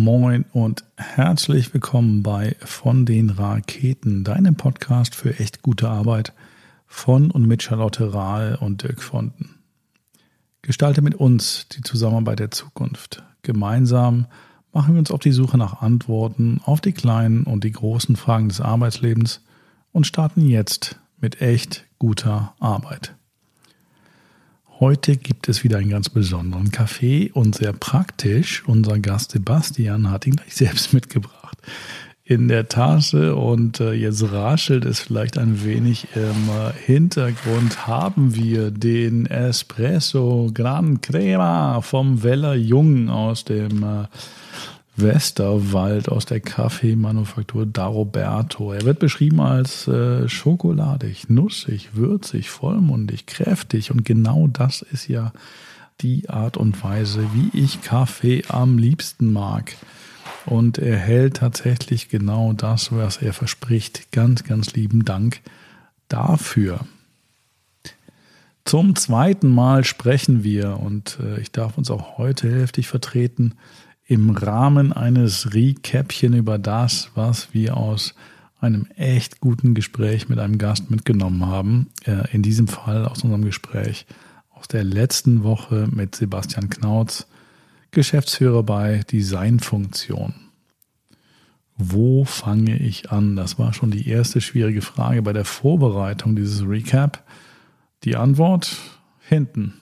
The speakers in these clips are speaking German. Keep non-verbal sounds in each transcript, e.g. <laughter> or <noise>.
Moin und herzlich willkommen bei Von den Raketen, deinem Podcast für echt gute Arbeit von und mit Charlotte Rahl und Dirk Fonten. Gestalte mit uns die Zusammenarbeit der Zukunft. Gemeinsam machen wir uns auf die Suche nach Antworten auf die kleinen und die großen Fragen des Arbeitslebens und starten jetzt mit echt guter Arbeit. Heute gibt es wieder einen ganz besonderen Kaffee und sehr praktisch. Unser Gast Sebastian hat ihn gleich selbst <laughs> mitgebracht in der Tasche und äh, jetzt raschelt es vielleicht ein wenig im äh, Hintergrund haben wir den Espresso Gran Crema vom Weller Jung aus dem äh, Westerwald aus der Kaffeemanufaktur Daroberto. Er wird beschrieben als äh, schokoladig, nussig, würzig, vollmundig, kräftig und genau das ist ja die Art und Weise, wie ich Kaffee am liebsten mag. Und er hält tatsächlich genau das, was er verspricht. Ganz, ganz lieben Dank dafür. Zum zweiten Mal sprechen wir und äh, ich darf uns auch heute heftig vertreten im Rahmen eines Recapchen über das, was wir aus einem echt guten Gespräch mit einem Gast mitgenommen haben. Äh, in diesem Fall aus unserem Gespräch aus der letzten Woche mit Sebastian Knautz, Geschäftsführer bei Designfunktion. Wo fange ich an? Das war schon die erste schwierige Frage bei der Vorbereitung dieses Recap. Die Antwort hinten,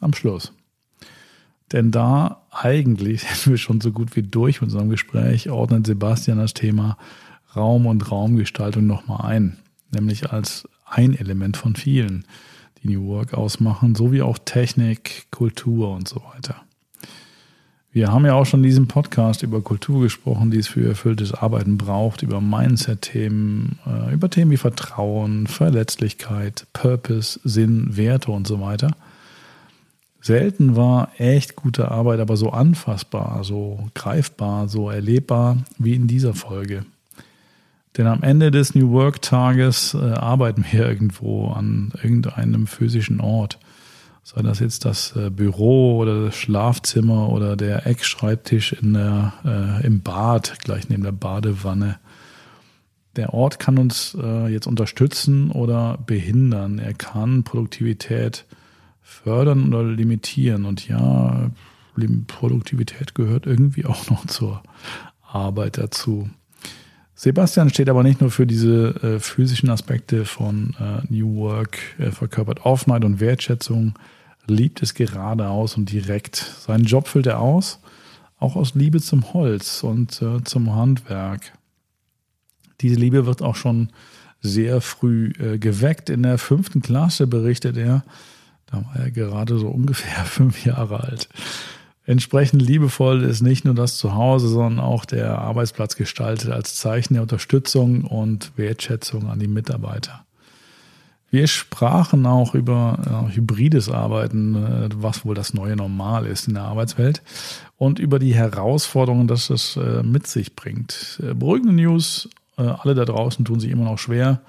am Schluss. Denn da eigentlich <laughs> sind wir schon so gut wie durch mit unserem Gespräch, ordnet Sebastian das Thema Raum und Raumgestaltung nochmal ein. Nämlich als ein Element von vielen, die New Work ausmachen, sowie auch Technik, Kultur und so weiter. Wir haben ja auch schon in diesem Podcast über Kultur gesprochen, die es für erfülltes Arbeiten braucht, über Mindset-Themen, äh, über Themen wie Vertrauen, Verletzlichkeit, Purpose, Sinn, Werte und so weiter. Selten war echt gute Arbeit aber so anfassbar, so greifbar, so erlebbar wie in dieser Folge. Denn am Ende des New Work Tages äh, arbeiten wir <laughs> irgendwo an irgendeinem physischen Ort. Sei das jetzt das äh, Büro oder das Schlafzimmer oder der Eckschreibtisch in der, äh, im Bad, gleich neben der Badewanne. Der Ort kann uns äh, jetzt unterstützen oder behindern. Er kann Produktivität äh, fördern oder limitieren. Und ja, Produktivität gehört irgendwie <laughs> auch noch zur Arbeit dazu. Sebastian steht aber nicht nur für diese äh, physischen Aspekte von äh, New Work, er verkörpert Offenheit und Wertschätzung, liebt es geradeaus und direkt. Seinen Job füllt er aus, auch aus Liebe zum Holz und äh, zum Handwerk. Diese Liebe wird auch schon sehr früh äh, geweckt. In der fünften Klasse berichtet er, da war er gerade so ungefähr <laughs> fünf Jahre alt. Entsprechend liebevoll ist nicht nur das Zuhause, sondern auch der Arbeitsplatz gestaltet als Zeichen der Unterstützung und Wertschätzung an die Mitarbeiter. Wir sprachen auch über äh, hybrides Arbeiten, äh, was wohl das neue Normal ist in der Arbeitswelt und über die Herausforderungen, dass das äh, mit sich bringt. Äh, beruhigende News, alle da draußen tun sich immer noch schwer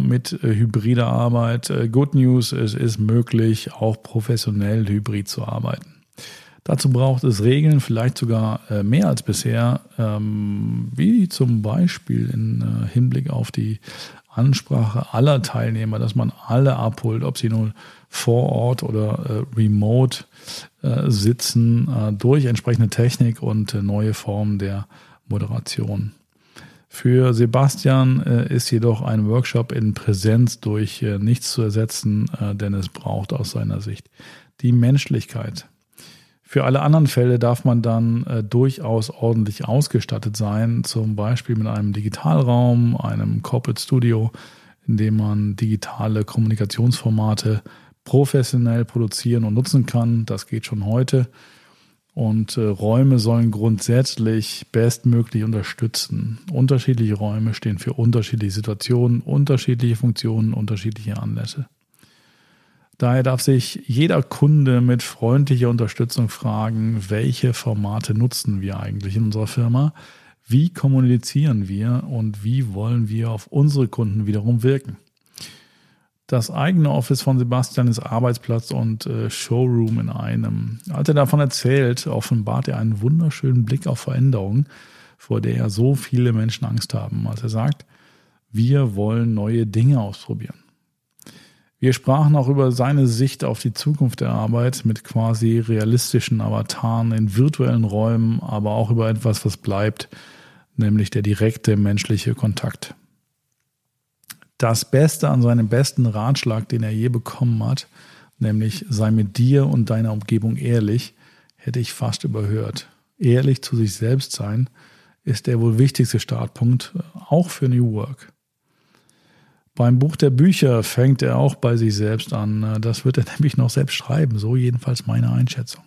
mit äh, hybrider Arbeit. Äh, Good News, es ist möglich, auch professionell hybrid zu arbeiten. Dazu braucht es Regeln, vielleicht sogar äh, mehr als bisher, ähm, wie zum Beispiel im Hinblick auf die Ansprache aller Teilnehmer, dass man alle abholt, ob sie nun vor Ort oder remote sitzen, durch entsprechende Technik und neue Formen der Moderation. Für Sebastian äh, ist jedoch ein Workshop in Präsenz durch äh, nichts zu ersetzen, äh, denn es braucht aus seiner Sicht die Menschlichkeit. Für alle anderen Fälle darf man dann äh, durchaus ordentlich ausgestattet sein, zum Beispiel mit einem Digitalraum, einem Corporate Studio, in dem man digitale Kommunikationsformate professionell produzieren und nutzen kann. Das geht schon heute. Und äh, Räume sollen grundsätzlich bestmöglich unterstützen. Unterschiedliche Räume stehen für unterschiedliche Situationen, unterschiedliche Funktionen, unterschiedliche Anlässe. Daher darf sich jeder Kunde mit freundlicher Unterstützung fragen, welche Formate nutzen wir eigentlich in unserer Firma, wie kommunizieren wir und wie wollen wir auf unsere Kunden wiederum wirken. Das eigene Office von Sebastian ist Arbeitsplatz und äh, Showroom in einem. Als er davon erzählt, offenbart er einen wunderschönen Blick auf Veränderungen, vor der ja so viele Menschen Angst haben. Als er sagt, wir wollen neue Dinge ausprobieren. Wir sprachen auch über seine Sicht auf die Zukunft der Arbeit mit quasi realistischen Avataren in virtuellen Räumen, aber auch über etwas, was bleibt, nämlich der direkte menschliche Kontakt das Beste an seinem besten Ratschlag, den er je bekommen hat, nämlich sei mit dir und deiner Umgebung ehrlich, hätte ich fast überhört. Ehrlich zu sich selbst sein ist der wohl wichtigste Startpunkt, auch für New Work. Beim Buch der Bücher fängt er auch bei sich selbst an. Das wird er <laughs> nämlich noch selbst schreiben, so jedenfalls meine Einschätzung.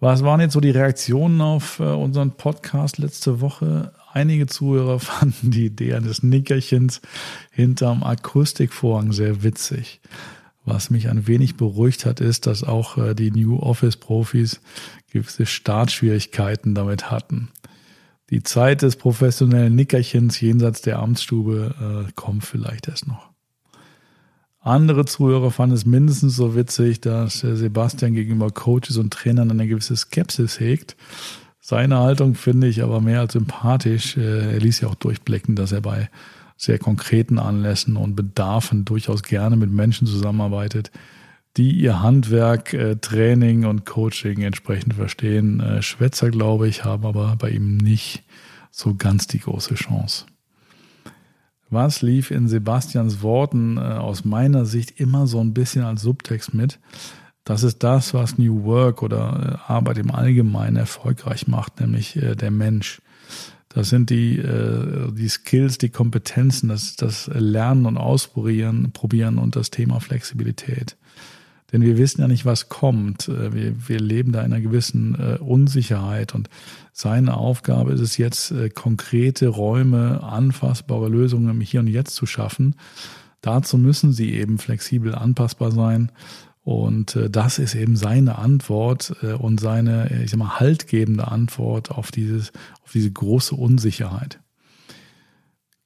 Was waren jetzt so die Reaktionen auf äh, unseren Podcast letzte Woche? Einige Zuhörer <laughs> fanden die Idee eines Nickerchens hinterm Akustikvorhang sehr witzig. Was mich ein wenig beruhigt hat, ist, dass auch äh, die New Office Profis gewisse Startschwierigkeiten damit hatten. Die Zeit des professionellen Nickerchens jenseits der Amtsstube äh, kommt vielleicht erst noch. Andere Zuhörer fanden es mindestens so witzig, dass Sebastian gegenüber Coaches und Trainern eine gewisse Skepsis hegt. Seine Haltung finde ich aber mehr als sympathisch. Äh, er ließ ja auch durchblicken, dass er bei sehr konkreten Anlässen und Bedarfen durchaus gerne mit Menschen zusammenarbeitet, die ihr Handwerk, äh, Training und Coaching entsprechend verstehen. Äh, Schwätzer, glaube ich, haben aber bei ihm nicht so ganz die große Chance. Was lief in Sebastians Worten aus meiner Sicht immer so ein bisschen als Subtext mit? Das ist das, was New Work oder äh, Arbeit im Allgemeinen erfolgreich macht, nämlich äh, der Mensch. Das sind die, äh, die Skills, die Kompetenzen, das, das Lernen und Ausprobieren probieren und das Thema Flexibilität. Denn wir wissen ja nicht, was kommt. Wir, wir leben da in einer gewissen Unsicherheit und seine Aufgabe ist es jetzt, konkrete Räume, anfassbare Lösungen im Hier und Jetzt zu schaffen. Dazu müssen sie eben flexibel anpassbar sein. Und das ist eben seine Antwort und seine, ich sag mal, haltgebende Antwort auf dieses, auf diese große Unsicherheit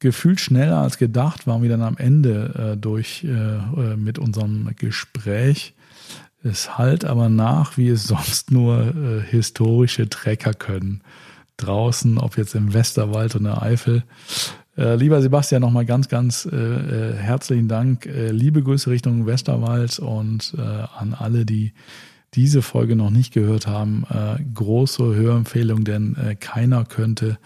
gefühlt schneller als gedacht waren wir dann am Ende äh, durch äh, mit unserem Gespräch. Es halt aber nach, wie es <laughs> sonst nur äh, historische Trecker können. Draußen, ob jetzt im Westerwald oder Eifel. Äh, lieber Sebastian, nochmal ganz, ganz äh, äh, herzlichen Dank. Äh, liebe Grüße Richtung Westerwald und äh, an alle, die diese Folge noch nicht gehört haben. Äh, große Hörempfehlung, denn äh, keiner könnte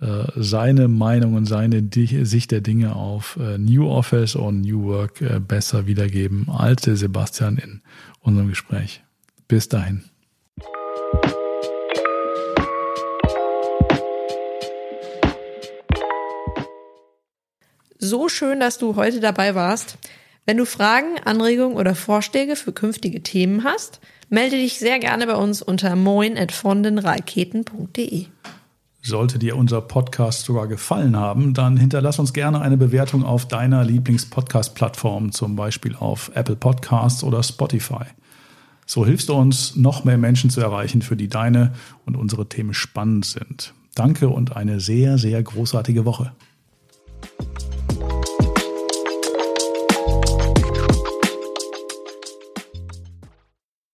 äh, seine Meinung und seine Sicht der Dinge auf New Office und New Work besser wiedergeben als der Sebastian in unserem Gespräch. Bis dahin. So schön, dass du heute dabei warst. Wenn du Fragen, Anregungen oder Vorschläge für künftige Themen hast, melde dich sehr gerne bei uns unter moin.vondenraketen.de. Sollte dir unser Podcast sogar gefallen haben, dann hinterlass uns gerne eine Bewertung auf deiner Lieblings-Podcast-Plattform, zum Beispiel auf Apple Podcasts oder Spotify. So hilfst du uns, noch mehr Menschen zu erreichen, für die deine und unsere Themen spannend sind. Danke und eine sehr, sehr großartige Woche.